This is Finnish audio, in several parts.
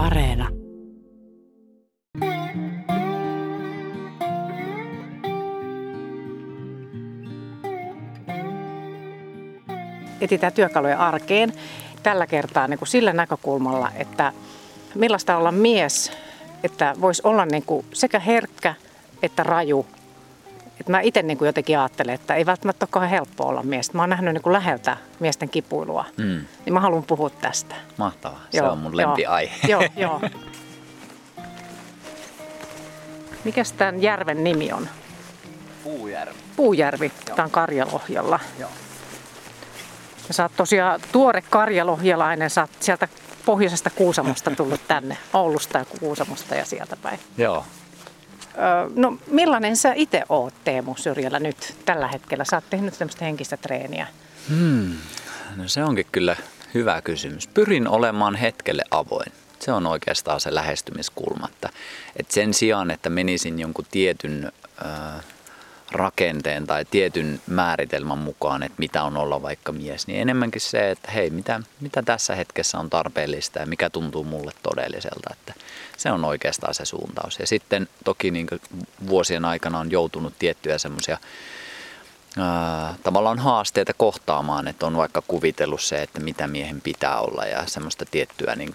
Areena. Etsitään työkaluja arkeen tällä kertaa niin kuin sillä näkökulmalla, että millaista olla mies, että voisi olla niin kuin sekä herkkä että raju. Että mä itse niin jotenkin ajattelen, että ei välttämättä ole helppo olla mies. Mä oon nähnyt niin kuin läheltä miesten kipuilua, mm. niin mä haluan puhua tästä. Mahtavaa, se joo, on mun lempiaihe. Joo, joo. Mikäs tämän järven nimi on? Puujärvi. Puujärvi. Joo. Tämä on Karjalohjalla. Joo. Ja sä oot tosiaan tuore karjalohjalainen, sä oot sieltä pohjoisesta Kuusamosta tullut tänne, Oulusta ja Kuusamosta ja sieltä päin. Joo. No millainen sä itse oot Teemu Syrjällä nyt tällä hetkellä? Sä oot tehnyt tämmöistä henkistä treeniä. Hmm. No se onkin kyllä hyvä kysymys. Pyrin olemaan hetkelle avoin. Se on oikeastaan se lähestymiskulma. Että, että sen sijaan, että menisin jonkun tietyn rakenteen tai tietyn määritelmän mukaan, että mitä on olla vaikka mies, niin enemmänkin se, että hei, mitä, mitä tässä hetkessä on tarpeellista ja mikä tuntuu mulle todelliselta, että se on oikeastaan se suuntaus. Ja sitten toki niin vuosien aikana on joutunut tiettyjä semmoisia tavallaan haasteita kohtaamaan, että on vaikka kuvitellut se, että mitä miehen pitää olla ja semmoista tiettyä niin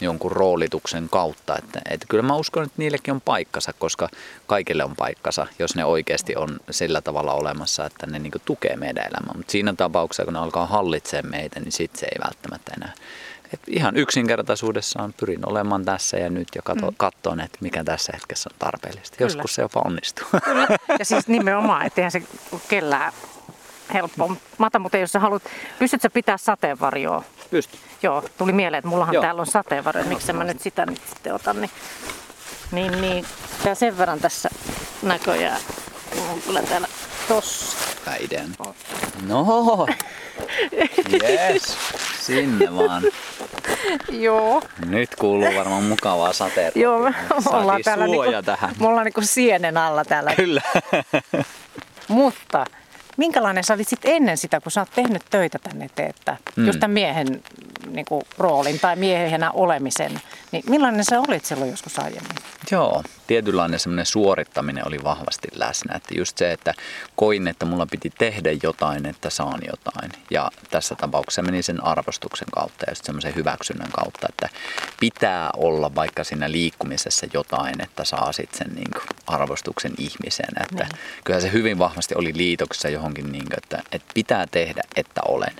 jonkun roolituksen kautta. Että, että kyllä mä uskon, että niillekin on paikkansa, koska kaikille on paikkansa, jos ne oikeasti on sillä tavalla olemassa, että ne niin tukee meidän elämää. Mutta siinä tapauksessa, kun ne alkaa hallitsee meitä, niin sitten se ei välttämättä enää. Et ihan yksinkertaisuudessaan pyrin olemaan tässä ja nyt ja katso, mm. että mikä tässä hetkessä on tarpeellista. Kyllä. Joskus se jopa onnistuu. Kyllä. Ja siis nimenomaan, etteihän se kellään helppo. Mata, mutta jos sä haluat, pystytkö pitää sateenvarjoa? Pysty. Joo, tuli mieleen, että mullahan Joo. täällä on sateenvarjo, miksi mä nyt sitä nyt sitten otan. Niin, niin, niin tää sen verran tässä näköjään. On kyllä täällä tossa. Hyvä idea. No, yes, sinne vaan. Joo. Nyt kuuluu varmaan mukavaa sateen. Joo, me ollaan täällä niinku, tähän. Me ollaan niinku sienen alla täällä. Kyllä. Mutta minkälainen sä olit sitten ennen sitä, kun sä oot tehnyt töitä tänne eteen, että mm. just tämän miehen niin kuin, roolin tai miehenä olemisen, niin millainen sä olit silloin joskus aiemmin? Joo, tietynlainen semmoinen suorittaminen oli vahvasti läsnä. Että just se, että koin, että mulla piti tehdä jotain, että saan jotain. Ja tässä tapauksessa meni sen arvostuksen kautta ja semmoisen hyväksynnän kautta, että pitää olla vaikka siinä liikkumisessa jotain, että saa sitten sen niin kuin arvostuksen ihmisen. Että niin. Kyllä se hyvin vahvasti oli liitoksessa johonkin, niin kuin, että, että pitää tehdä, että olen.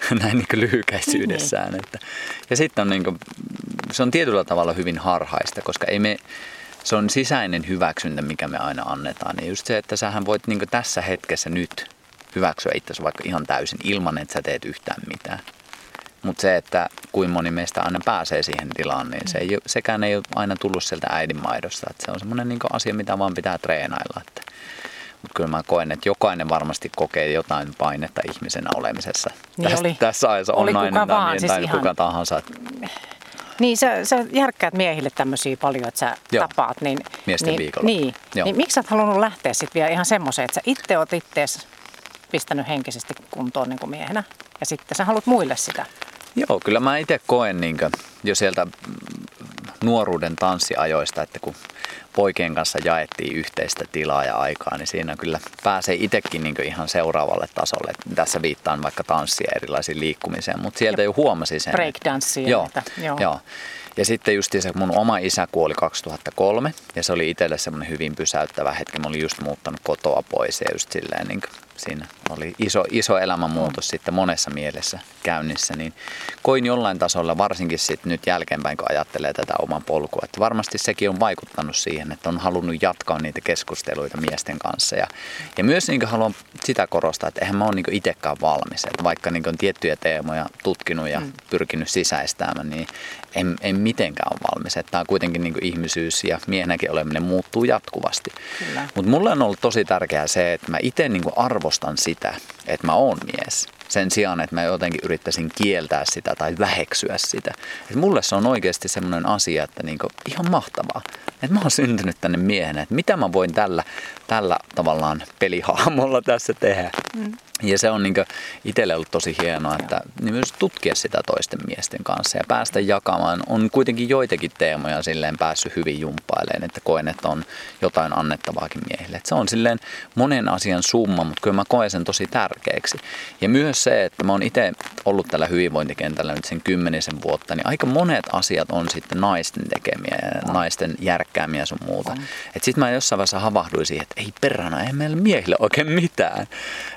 näin niin lyhykäisyydessään. Niin. Että. Ja sitten on, niin kuin, se on tietyllä tavalla hyvin harhaista, koska ei me, se on sisäinen hyväksyntä, mikä me aina annetaan. Ja just se, että sähän voit niin tässä hetkessä nyt hyväksyä itsesi vaikka ihan täysin ilman, että sä teet yhtään mitään. Mutta se, että kuin moni meistä aina pääsee siihen tilaan, niin se ei, sekään ei ole aina tullut sieltä äidinmaidosta. Että se on semmoinen niin asia, mitä vaan pitää treenailla. Että mutta kyllä mä koen, että jokainen varmasti kokee jotain painetta ihmisenä olemisessa. Niin Tästä, oli, tässä ajassa on nainen tai, mies, siis tai ihan... kuka tahansa. Niin, sä, sä järkkäät miehille tämmöisiä paljon, että sä Joo. tapaat. Niin, Miesten niin, viikolla. Niin, niin miksi sä oot halunnut lähteä sitten vielä ihan semmoiseen, että sä itse oot ittees pistänyt henkisesti kuntoon niin kuin miehenä ja sitten sä haluat muille sitä? Joo, kyllä mä itse koen niin jo sieltä nuoruuden tanssiajoista, että kun poikien kanssa jaettiin yhteistä tilaa ja aikaa, niin siinä kyllä pääsee itsekin niin ihan seuraavalle tasolle. Tässä viittaan vaikka tanssia erilaisiin liikkumiseen, mutta sieltä jo huomasi sen. Breakdanssia. Joo, joo. joo. Ja sitten just se, mun oma isä kuoli 2003 ja se oli itselle semmoinen hyvin pysäyttävä hetki. Mä olin just muuttanut kotoa pois ja just silleen niin siinä oli iso, iso elämänmuutos mm. sitten monessa mielessä käynnissä, niin koin jollain tasolla, varsinkin sitten nyt jälkeenpäin, kun ajattelee tätä oman polkua, että varmasti sekin on vaikuttanut siihen, että on halunnut jatkaa niitä keskusteluita miesten kanssa. Ja, ja myös niin haluan sitä korostaa, että eihän mä ole niin itsekään valmis, että vaikka niin on tiettyjä teemoja tutkinut ja mm. pyrkinyt sisäistämään, niin en, en mitenkään ole valmis. Että tämä on kuitenkin niin ihmisyys ja miehenäkin oleminen muuttuu jatkuvasti. Mutta mulle on ollut tosi tärkeää se, että mä itse niin arvostan sitä, että mä oon mies. Sen sijaan, että mä jotenkin yrittäisin kieltää sitä tai väheksyä sitä. Et mulle se on oikeasti semmoinen asia, että niinku, ihan mahtavaa. Että mä oon syntynyt tänne miehenä. Että mitä mä voin tällä, tällä tavallaan pelihahmolla tässä tehdä. Mm. Ja se on niin itselle ollut tosi hienoa, että niin myös tutkia sitä toisten miesten kanssa ja päästä jakamaan. On kuitenkin joitakin teemoja silleen päässyt hyvin jumppailemaan, että koen, että on jotain annettavaakin miehille. Että se on silleen monen asian summa, mutta kyllä mä koen sen tosi tärkeäksi. Ja myös se, että mä oon itse ollut tällä hyvinvointikentällä nyt sen kymmenisen vuotta, niin aika monet asiat on sitten naisten tekemiä ja naisten järkkäämiä sun muuta. Että sitten mä jossain vaiheessa havahduin siihen, että ei perhana, ei meillä miehille oikein mitään.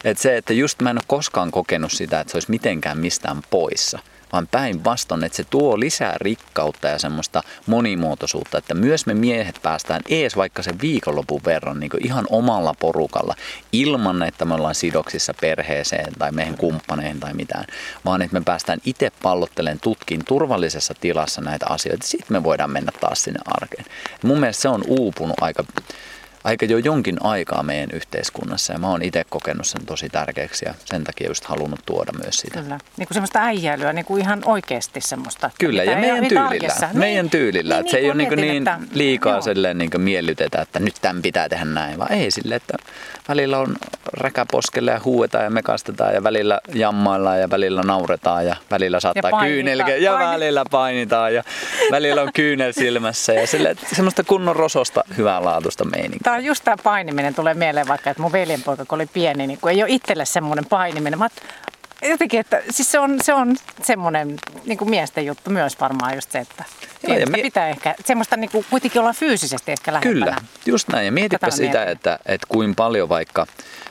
Että se, että että just mä en ole koskaan kokenut sitä, että se olisi mitenkään mistään poissa vaan päinvastoin, että se tuo lisää rikkautta ja semmoista monimuotoisuutta, että myös me miehet päästään ees vaikka sen viikonlopun verran niin ihan omalla porukalla, ilman että me ollaan sidoksissa perheeseen tai meidän kumppaneihin tai mitään, vaan että me päästään itse pallottelemaan tutkin turvallisessa tilassa näitä asioita, sitten me voidaan mennä taas sinne arkeen. Mun mielestä se on uupunut aika aika jo jonkin aikaa meidän yhteiskunnassa ja mä oon itse kokenut sen tosi tärkeäksi ja sen takia just halunnut tuoda myös sitä. Kyllä, niin kuin semmoista äijäilyä, niin kuin ihan oikeasti semmoista. Kyllä, ja meidän tyylillä. Arjessa. Meidän niin, tyylillä, niin, että niin, se ei ole niin, niin, niin että, liikaa joo. silleen niin miellytetä, että nyt tämän pitää tehdä näin, vaan ei sille, että välillä on räkäposkelle ja huuetaan ja mekastetaan ja välillä jammaillaan ja välillä nauretaan ja välillä saattaa kyynelkeä ja välillä painitaan ja välillä on kyynel silmässä ja sille, semmoista kunnon rososta hyvänlaatuista meininkiä tämä on just tämä painiminen tulee mieleen vaikka, että mun veljenpoika kun oli pieni, niin kun ei ole itselle semmoinen painiminen. Mä jotenkin, että siis se on, se on semmoinen niin kuin miesten juttu myös varmaan just se, että Joo, ja mie- pitää ehkä, semmoista niin kuin, kuitenkin olla fyysisesti ehkä lähempänä. Kyllä, just näin. Ja mietipä sitä, että, että kuin paljon vaikka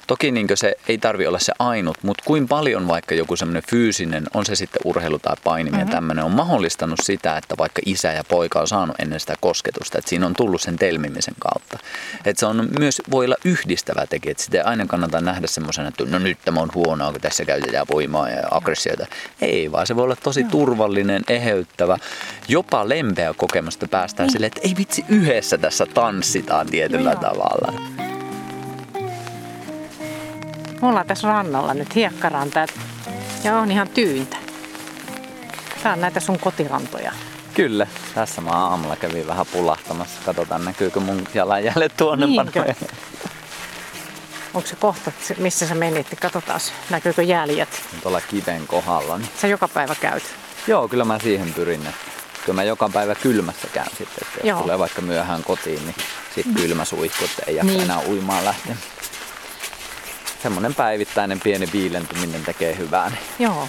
Toki niin se ei tarvi olla se ainut, mutta kuin paljon vaikka joku semmoinen fyysinen, on se sitten urheilu tai painiminen mm-hmm. tämmöinen, on mahdollistanut sitä, että vaikka isä ja poika on saanut ennen sitä kosketusta, että siinä on tullut sen telmimisen kautta. Että se on myös, voi olla yhdistävä tekijä, että sitä ei aina kannata nähdä semmoisena, että no nyt tämä on huonoa, kun tässä käytetään voimaa ja aggressioita. Ei, vaan se voi olla tosi turvallinen, eheyttävä, jopa lempeä kokemusta päästään mm. silleen, että ei vitsi, yhdessä tässä tanssitaan tietyllä no, tavalla. Me ollaan tässä rannalla nyt hiekkaranta ja on ihan tyyntä. Tää on näitä sun kotirantoja. Kyllä, tässä mä aamulla kävin vähän pulahtamassa. Katsotaan näkyykö mun jalanjäljet tuonnepana. Onko se kohta, missä sä menit? Katsotaan, näkyykö jäljet. Tuolla kiven kohdalla. Niin... Sä joka päivä käyt? Joo, kyllä mä siihen pyrin. Että kyllä mä joka päivä kylmässä käyn sitten. Että jos Joo. tulee vaikka myöhään kotiin, niin sitten kylmä suihku, että ei jaksa niin. enää uimaan lähteä semmoinen päivittäinen pieni viilentyminen tekee hyvää. Niin. Joo.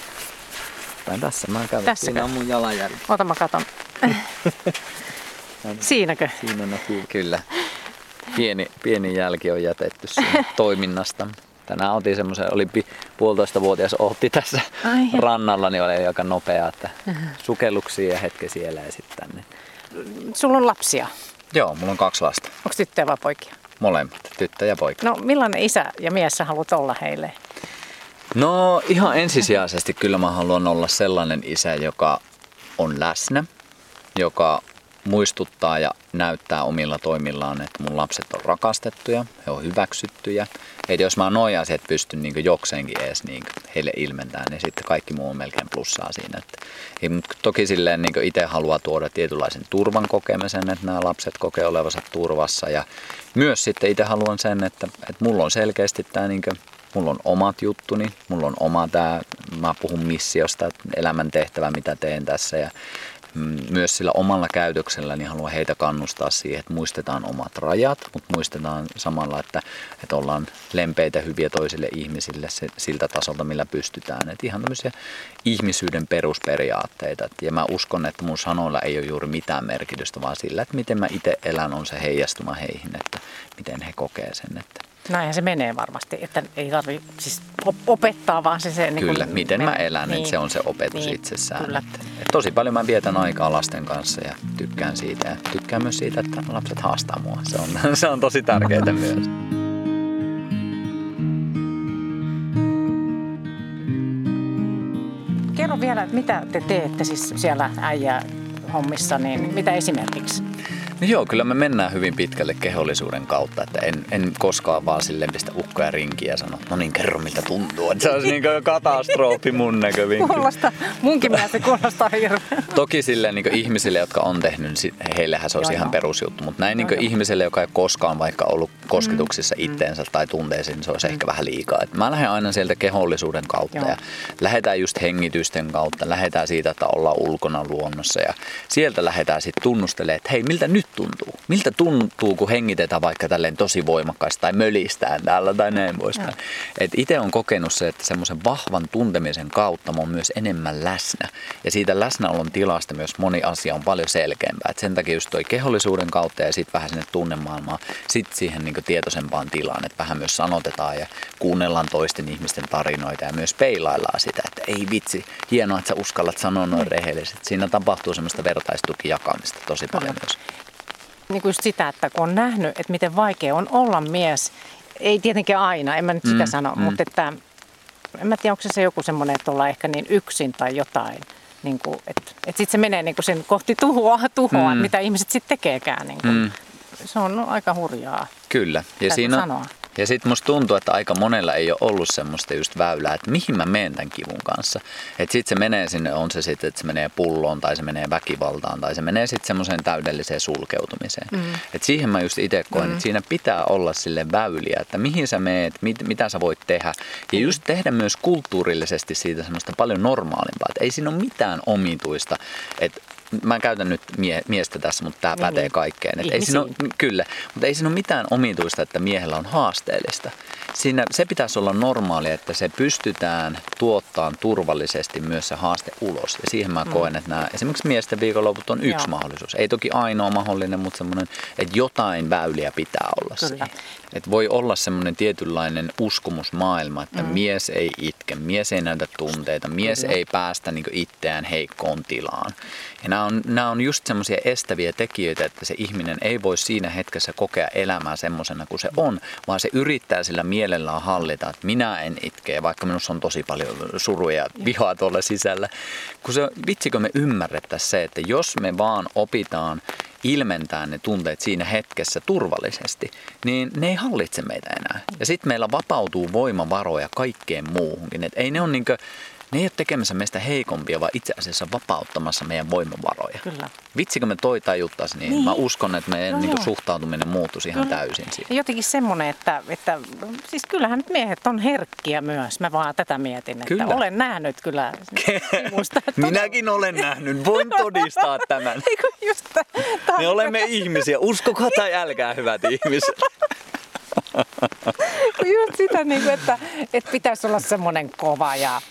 Päin tässä mä käyn. Tässä Siinä on mun jalanjälki. Ota mä katon. Siinäkö? Siinä näkyy kyllä. Pieni, pieni jälki on jätetty toiminnasta. Tänään otin semmoisen, oli puolitoista vuotias Ohti tässä Ai. rannalla, niin oli aika nopea, että sukelluksia ja hetki siellä ja sitten tänne. Sulla on lapsia? Joo, mulla on kaksi lasta. Onko tyttöjä vai poikia? Molemmat, tyttö ja poika. No millainen isä ja mies sä haluat olla heille? No ihan ensisijaisesti kyllä mä haluan olla sellainen isä, joka on läsnä, joka muistuttaa ja näyttää omilla toimillaan, että mun lapset on rakastettuja, he on hyväksyttyjä. Että jos mä noin asiat pystyn niin jokseenkin edes niin heille ilmentämään, niin sitten kaikki muu on melkein plussaa siinä. Että, toki silleen niin itse haluaa tuoda tietynlaisen turvan kokemisen, että nämä lapset kokee olevansa turvassa. Ja myös sitten itse haluan sen, että, että mulla on selkeästi tämä niin mulla on omat juttuni, mulla on oma tämä, mä puhun missiosta, elämän tehtävä, mitä teen tässä ja myös sillä omalla käytöksellä niin haluan heitä kannustaa siihen, että muistetaan omat rajat, mutta muistetaan samalla, että, että ollaan lempeitä hyviä toisille ihmisille se, siltä tasolta, millä pystytään. Että ihan tämmöisiä ihmisyyden perusperiaatteita. Ja mä uskon, että mun sanoilla ei ole juuri mitään merkitystä, vaan sillä, että miten mä itse elän, on se heijastuma heihin, että miten he kokee sen. Että Näinhän se menee varmasti, että ei tarvitse siis opettaa, vaan se... se niin kyllä, niin miten menee. mä elän, niin. että se on se opetus niin, itsessään. Kyllä. Että, että tosi paljon mä vietän aikaa lasten kanssa ja tykkään siitä ja tykkään myös siitä, että lapset haastaa mua. Se on, se on tosi tärkeää myös. Kerro vielä, että mitä te teette siis siellä äijä hommissa, niin mitä esimerkiksi? No joo, kyllä me mennään hyvin pitkälle kehollisuuden kautta, että en, en koskaan vaan silleen pistä ukkoja rinkiä ja sano, no niin kerro miltä tuntuu. Että se olisi niin katastrofi mun näkövinkki. Kuulostaa, munkin mielestä kuulostaa hirveän. Toki silleen niin ihmisille, jotka on tehnyt, niin heillehän se olisi joo, ihan joo. perusjuttu, mutta näin niin ihmiselle, joka ei koskaan vaikka ollut kosketuksissa mm. itteensä tai tunteisiin, niin se olisi mm. ehkä vähän liikaa. Et mä lähden aina sieltä kehollisuuden kautta joo. ja lähdetään just hengitysten kautta, lähdetään siitä, että ollaan ulkona luonnossa ja sieltä lähdetään sitten tunnustelemaan, että hei, miltä nyt tuntuu? Miltä tuntuu, kun hengitetään vaikka tälleen tosi voimakkaasti tai mölistään täällä tai näin poispäin. Et itse on kokenut se, että semmoisen vahvan tuntemisen kautta mä oon myös enemmän läsnä. Ja siitä läsnäolon tilasta myös moni asia on paljon selkeämpää. Et sen takia just toi kehollisuuden kautta ja sitten vähän sinne tunnemaailmaan, sitten siihen niin tietoisempaan tilaan, että vähän myös sanotetaan ja kuunnellaan toisten ihmisten tarinoita ja myös peilaillaan sitä, että ei vitsi, hienoa, että sä uskallat sanoa noin rehellisesti. Siinä tapahtuu semmoista vertaistukijakamista tosi paljon myös niin kuin just sitä, että kun on nähnyt, että miten vaikea on olla mies, ei tietenkään aina, en mä nyt sitä mm, sano, mm. mutta että en mä tiedä, onko se, joku semmoinen, että ollaan ehkä niin yksin tai jotain. Niin kuin, että, että sitten se menee niin kuin sen kohti tuhoa, tuhoa mm. mitä ihmiset sitten tekeekään. Niin kuin. Mm. Se on aika hurjaa. Kyllä. Ja siinä, sanoa. Ja sitten musta tuntuu, että aika monella ei ole ollut semmoista just väylää, että mihin mä menen tämän kivun kanssa. Että sitten se menee sinne, on se sitten, että se menee pulloon tai se menee väkivaltaan tai se menee sitten semmoiseen täydelliseen sulkeutumiseen. Mm. Että siihen mä just itse koen, mm. että siinä pitää olla sille väyliä, että mihin sä meet, mit, mitä sä voit tehdä. Ja mm. just tehdä myös kulttuurillisesti siitä semmoista paljon normaalimpaa. Että ei siinä ole mitään omituista, että mä käytän nyt mie- miestä tässä, mutta tämä pätee niin. kaikkeen. Et ei siinä ole, kyllä, mutta ei siinä ole mitään omituista, että miehellä on haasteellista. Siinä, se pitäisi olla normaalia, että se pystytään tuottamaan turvallisesti myös se haaste ulos. Ja siihen mä mm. koen, että nämä, esimerkiksi miesten viikonloput on yksi Joo. mahdollisuus. Ei toki ainoa mahdollinen, mutta semmoinen, että jotain väyliä pitää olla kyllä. Et voi olla semmoinen tietynlainen uskomusmaailma, että mm. mies ei itke, mies ei näytä tunteita, mies Kyllä. ei päästä niin itseään heikkoon tilaan. Ja nämä on, nämä on just semmoisia estäviä tekijöitä, että se ihminen ei voi siinä hetkessä kokea elämää semmoisena kuin se on, vaan se yrittää sillä mielellään hallita, että minä en itke, vaikka minussa on tosi paljon suruja ja vihaa tuolla sisällä. Kun se, vitsikö me ymmärrettäisiin se, että jos me vaan opitaan ilmentää ne tunteet siinä hetkessä turvallisesti, niin ne ei hallitse meitä enää. Ja sitten meillä vapautuu voimavaroja kaikkeen muuhunkin. Et ei ne ole niinkö, ne ei ole tekemässä meistä heikompia, vaan itse asiassa vapauttamassa meidän voimavaroja. Kyllä. Vitsikö me toi tajuttaisi, niin, niin. mä uskon, että meidän no niin suhtautuminen muuttuisi ihan Kyllä. täysin siihen. Jotenkin semmoinen, että, että siis kyllähän nyt miehet on herkkiä myös. Mä vaan tätä mietin, että kyllä. olen nähnyt kyllä musta. Minäkin olen nähnyt, voin todistaa tämän. Just Me olemme ihmisiä, uskokaa tai älkää hyvät ihmiset. Just sitä, niin kuin, että, että pitäisi olla semmoinen kova ja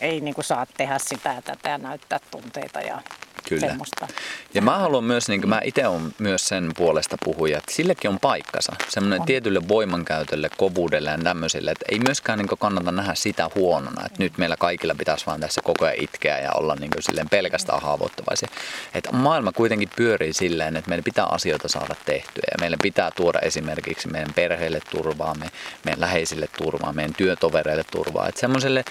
ei niin kuin saa tehdä sitä ja tätä ja näyttää tunteita ja Kyllä. semmoista. Ja mä haluan myös, niin kuin mä itse olen myös sen puolesta puhuja, että sillekin on paikkansa. Semmoinen on. tietylle voimankäytölle, kovuudelle ja tämmöisille, että ei myöskään niin kannata nähdä sitä huonona, että nyt meillä kaikilla pitäisi vaan tässä koko ajan itkeä ja olla niin silleen pelkästään haavoittuvaisia. Että maailma kuitenkin pyörii silleen, että meidän pitää asioita saada tehtyä ja meidän pitää tuoda esimerkiksi meidän perheelle turvaa, meidän läheisille turvaa, meidän työtovereille turvaa. Että semmoiselle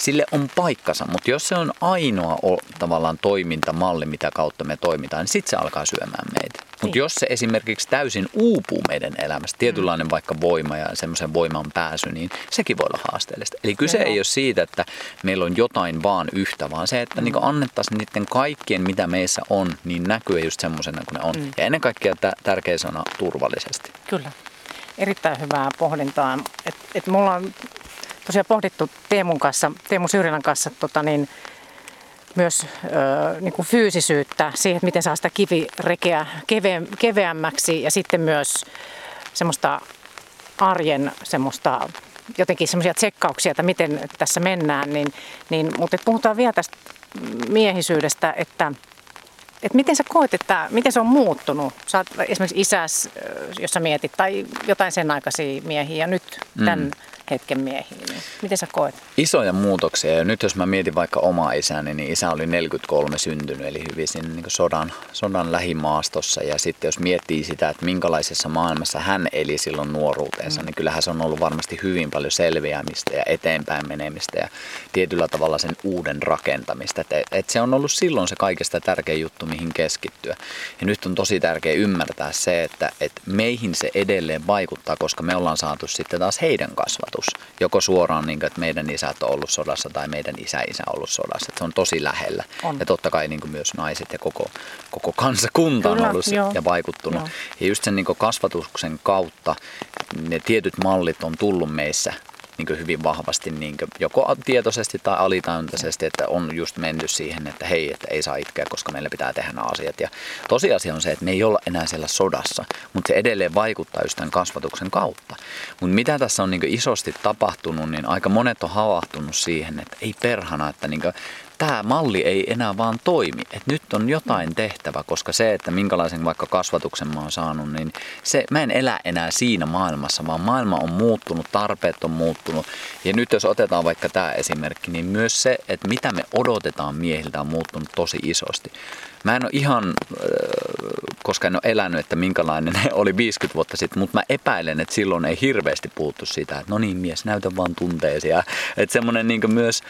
sille on paikkansa, mutta jos se on ainoa tavallaan toimintamalli, mitä kautta me toimitaan, niin sitten se alkaa syömään meitä. Mutta niin. jos se esimerkiksi täysin uupuu meidän elämästä, tietynlainen mm. vaikka voima ja semmoisen voiman pääsy, niin sekin voi olla haasteellista. Eli kyse Joo. ei ole siitä, että meillä on jotain vaan yhtä, vaan se, että mm. niin annettaisiin niiden kaikkien, mitä meissä on, niin näkyy just semmoisena kuin ne on. Mm. Ja ennen kaikkea t- tärkeä sana turvallisesti. Kyllä. Erittäin hyvää pohdintaa. Et, et mulla on tosiaan pohdittu Teemun kanssa, Teemu Syyrilän kanssa tota niin, myös ö, niin kuin fyysisyyttä, siihen, että miten saa sitä kivirekeä keve, keveämmäksi ja sitten myös semmoista arjen semmoista jotenkin semmoisia tsekkauksia, että miten tässä mennään, niin, niin, mutta puhutaan vielä tästä miehisyydestä, että, että miten sä koet, että miten se on muuttunut? Sä oot esimerkiksi isäs, jos sä mietit, tai jotain sen aikaisia miehiä nyt tämän mm hetken miehiä, niin miten sä koet? Isoja muutoksia. Ja nyt jos mä mietin vaikka omaa isäni, niin isä oli 43 syntynyt, eli hyvin siinä niin sodan, sodan lähimaastossa. Ja sitten jos miettii sitä, että minkälaisessa maailmassa hän eli silloin nuoruutensa, mm. niin kyllähän se on ollut varmasti hyvin paljon selviämistä ja eteenpäin menemistä ja tietyllä tavalla sen uuden rakentamista. Et, et se on ollut silloin se kaikista tärkein juttu, mihin keskittyä. Ja nyt on tosi tärkeää ymmärtää se, että et meihin se edelleen vaikuttaa, koska me ollaan saatu sitten taas heidän kasvatus. Joko suoraan, niin kuin, että meidän isät on ollut sodassa tai meidän isä-isä on ollut sodassa. Että se on tosi lähellä. On. Ja totta kai niin kuin myös naiset ja koko, koko kansakunta Kyllä, on ollut joo. ja vaikuttunut. Joo. Ja just sen niin kasvatuksen kautta ne tietyt mallit on tullut meissä niin hyvin vahvasti niin joko tietoisesti tai alitajuntaisesti, että on just menty siihen, että hei, että ei saa itkeä, koska meillä pitää tehdä nämä asiat. Ja tosiasia on se, että me ei olla enää siellä sodassa, mutta se edelleen vaikuttaa just tämän kasvatuksen kautta. Mutta mitä tässä on niin isosti tapahtunut, niin aika monet on havahtunut siihen, että ei perhana, että niin tämä malli ei enää vaan toimi. Et nyt on jotain tehtävä, koska se, että minkälaisen vaikka kasvatuksen mä oon saanut, niin se, mä en elä enää siinä maailmassa, vaan maailma on muuttunut, tarpeet on muuttunut. Ja nyt jos otetaan vaikka tämä esimerkki, niin myös se, että mitä me odotetaan miehiltä on muuttunut tosi isosti. Mä en ole ihan, koska en ole elänyt, että minkälainen ne oli 50 vuotta sitten, mutta mä epäilen, että silloin ei hirveästi puuttu sitä, että no niin mies, näytä vaan tunteesi. Että semmoinen niin myös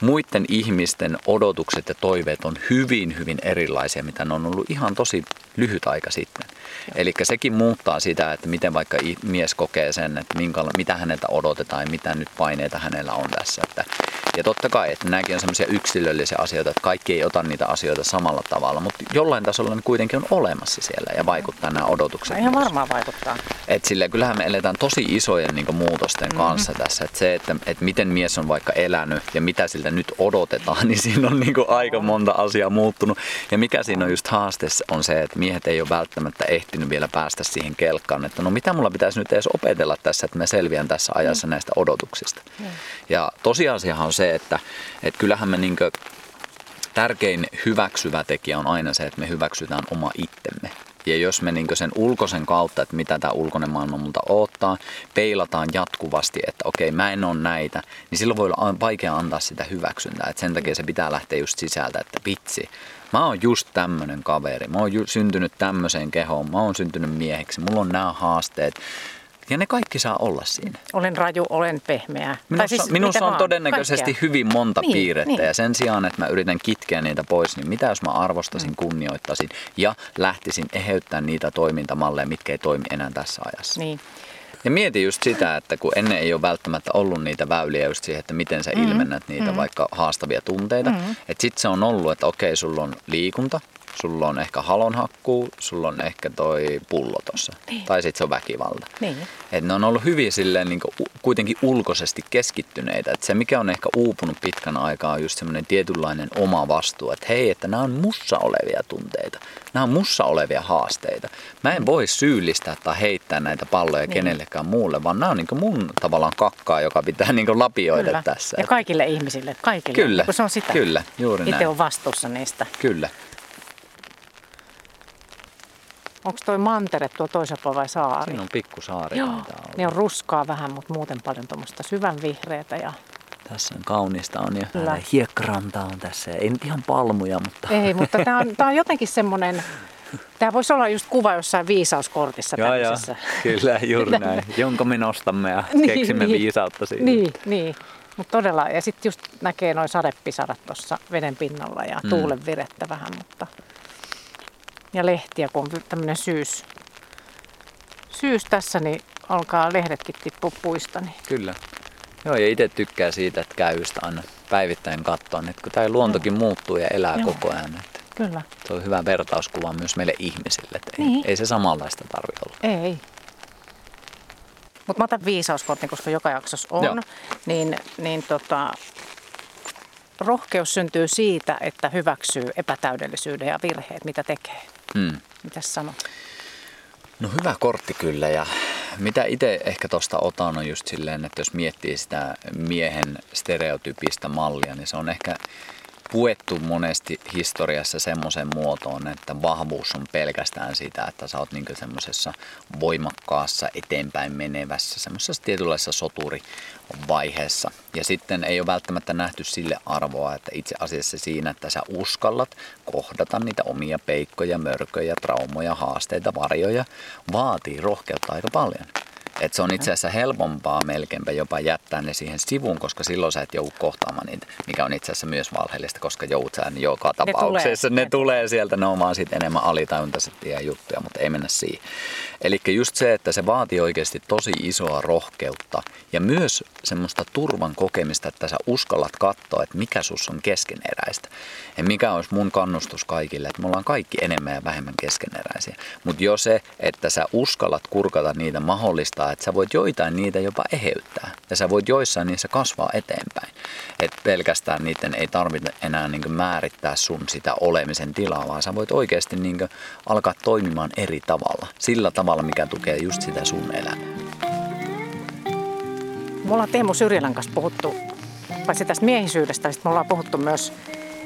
muiden ihmisten odotukset ja toiveet on hyvin, hyvin erilaisia, mitä ne on ollut ihan tosi lyhyt aika sitten. Eli sekin muuttaa sitä, että miten vaikka mies kokee sen, että minkäla- mitä häneltä odotetaan ja mitä nyt paineita hänellä on tässä. Että, ja totta kai, että nämäkin on semmoisia yksilöllisiä asioita, että kaikki ei ota niitä asioita samalla tavalla, mutta jollain tasolla ne kuitenkin on olemassa siellä ja vaikuttaa nämä odotukset. Ihan varmaan vaikuttaa. Et sille, kyllähän me eletään tosi isojen niin muutosten mm-hmm. kanssa tässä. Että se, että, että miten mies on vaikka elänyt ja mitä siltä nyt odotetaan, niin siinä on niin aika monta asiaa muuttunut. Ja mikä siinä on just haasteessa on se, että miehet ei ole välttämättä ehtinyt vielä päästä siihen kelkkaan, että no mitä mulla pitäisi nyt edes opetella tässä, että mä selviän tässä ajassa mm. näistä odotuksista. Mm. Ja tosiasiahan on se, että, että kyllähän me niin tärkein hyväksyvä tekijä on aina se, että me hyväksytään oma itsemme. Ja jos me niin sen ulkoisen kautta, että mitä tämä ulkoinen maailma multa ottaa, peilataan jatkuvasti, että okei, mä en ole näitä, niin silloin voi olla vaikea antaa sitä hyväksyntää. Et sen takia se pitää lähteä just sisältä, että vitsi, mä oon just tämmönen kaveri, mä oon ju- syntynyt tämmöiseen kehoon, mä oon syntynyt mieheksi, mulla on nämä haasteet. Ja ne kaikki saa olla siinä. Olen raju, olen pehmeä. Minussa, siis minussa on todennäköisesti kaikkea. hyvin monta niin, piirrettä niin. ja sen sijaan, että mä yritän kitkeä niitä pois, niin mitä jos mä arvostasin, mm. kunnioittaisin ja lähtisin eheyttämään niitä toimintamalleja, mitkä ei toimi enää tässä ajassa. Niin. Ja mieti just sitä, että kun ennen ei ole välttämättä ollut niitä väyliä just siihen, että miten sä mm. ilmennät niitä mm. vaikka haastavia tunteita. Mm. Että sit se on ollut, että okei, sulla on liikunta, sulla on ehkä halonhakkuu, sulla on ehkä toi pullo tossa. Niin. Tai sitten se on väkivalta. Niin. Et ne on ollut hyvin silleen niin kuitenkin ulkoisesti keskittyneitä. Et se mikä on ehkä uupunut pitkän aikaa on just semmoinen tietynlainen oma vastuu. Että hei, että nämä on mussa olevia tunteita. Nämä on mussa olevia haasteita. Mä en voi syyllistää tai heittää näitä palloja niin. kenellekään muulle, vaan nämä on niin mun tavallaan kakkaa, joka pitää niin lapioida Kyllä. tässä. Ja kaikille ihmisille, kaikille. Kyllä, se on sitä. Kyllä, juuri Itse näin. on vastuussa niistä. Kyllä. Onko toi mantere tuo toisella vai saari? Siinä on pikku saari. Joo, ne on ruskaa vähän, mutta muuten paljon tuommoista syvän vihreätä. Ja... Tässä on kaunista on ja Kyllä. hiekkaranta on tässä. Ei nyt ihan palmuja, mutta... Ei, mutta tämä on, tää on jotenkin semmoinen... Tämä voisi olla just kuva jossain viisauskortissa joo, joo, kyllä, juuri näin. Jonka me nostamme ja niin, keksimme niin, viisautta siitä. Niin, niin. Mutta todella, ja sitten just näkee noin sadepisarat tuossa veden pinnalla ja hmm. tuulen virettä vähän, mutta ja lehtiä, kun on tämmöinen syys, syys tässä, niin alkaa lehdetkin tippua puista. Niin. Kyllä. Joo, ja itse tykkää siitä, että käy sitä aina päivittäin katsoa, että kun tämä luontokin Joo. muuttuu ja elää Joo. koko ajan. Että Kyllä. Se on hyvä vertauskuva myös meille ihmisille, että niin. ei, ei se samanlaista tarvitse olla. Ei. Mutta mä otan viisauskortin, koska joka jaksossa on. Joo. Niin, niin tota, rohkeus syntyy siitä, että hyväksyy epätäydellisyyden ja virheet, mitä tekee. Hmm. Mitäs sanot? No hyvä kortti kyllä ja mitä itse ehkä tuosta otan on just silleen, että jos miettii sitä miehen stereotypista mallia, niin se on ehkä puettu monesti historiassa semmoisen muotoon, että vahvuus on pelkästään sitä, että sä oot niin semmoisessa voimakkaassa, eteenpäin menevässä, semmoisessa tietynlaisessa soturivaiheessa. Ja sitten ei ole välttämättä nähty sille arvoa, että itse asiassa siinä, että sä uskallat kohdata niitä omia peikkoja, mörköjä, traumoja, haasteita, varjoja, vaatii rohkeutta aika paljon. Et se on itse asiassa helpompaa melkeinpä jopa jättää ne siihen sivuun, koska silloin sä et joudu kohtaamaan niitä, mikä on itse asiassa myös valheellista, koska joudut sä joka tapauksessa. Ne tulee, ne tulee sieltä, ne on vaan sitten enemmän alitajuntaisia juttuja, mutta ei mennä siihen. Eli just se, että se vaatii oikeasti tosi isoa rohkeutta ja myös semmoista turvan kokemista, että sä uskallat katsoa, että mikä sus on keskeneräistä. Ja mikä olisi mun kannustus kaikille, että me ollaan kaikki enemmän ja vähemmän keskeneräisiä. Mutta jo se, että sä uskallat kurkata niitä mahdollista, että sä voit joitain niitä jopa eheyttää. Ja sä voit joissain niissä kasvaa eteenpäin. Että pelkästään niiden ei tarvitse enää niin määrittää sun sitä olemisen tilaa, vaan sä voit oikeasti niin alkaa toimimaan eri tavalla. Sillä tavalla, mikä tukee just sitä sun elämää. Me ollaan Teemu Syrjälän kanssa puhuttu paitsi tästä miehisyydestä, niin me ollaan puhuttu myös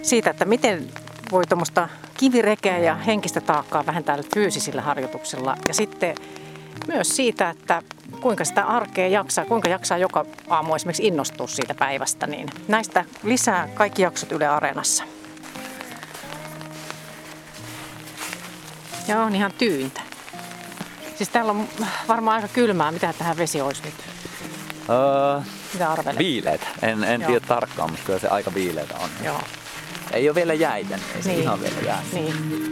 siitä, että miten voi tuommoista kivirekeä ja henkistä taakkaa vähentää fyysisillä harjoituksilla. Ja sitten myös siitä, että kuinka sitä arkea jaksaa, kuinka jaksaa joka aamu esimerkiksi innostua siitä päivästä. Niin näistä lisää kaikki jaksot Yle Areenassa. Ja on ihan tyyntä. Siis täällä on varmaan aika kylmää. Mitä tähän vesi olisi nyt? Öö, Mitä arvelet? Viileitä. En, en tiedä tarkkaan, mutta kyllä se aika viileitä on. Joo. Ei ole vielä jäitä, ei se niin. ihan vielä jää. Niin.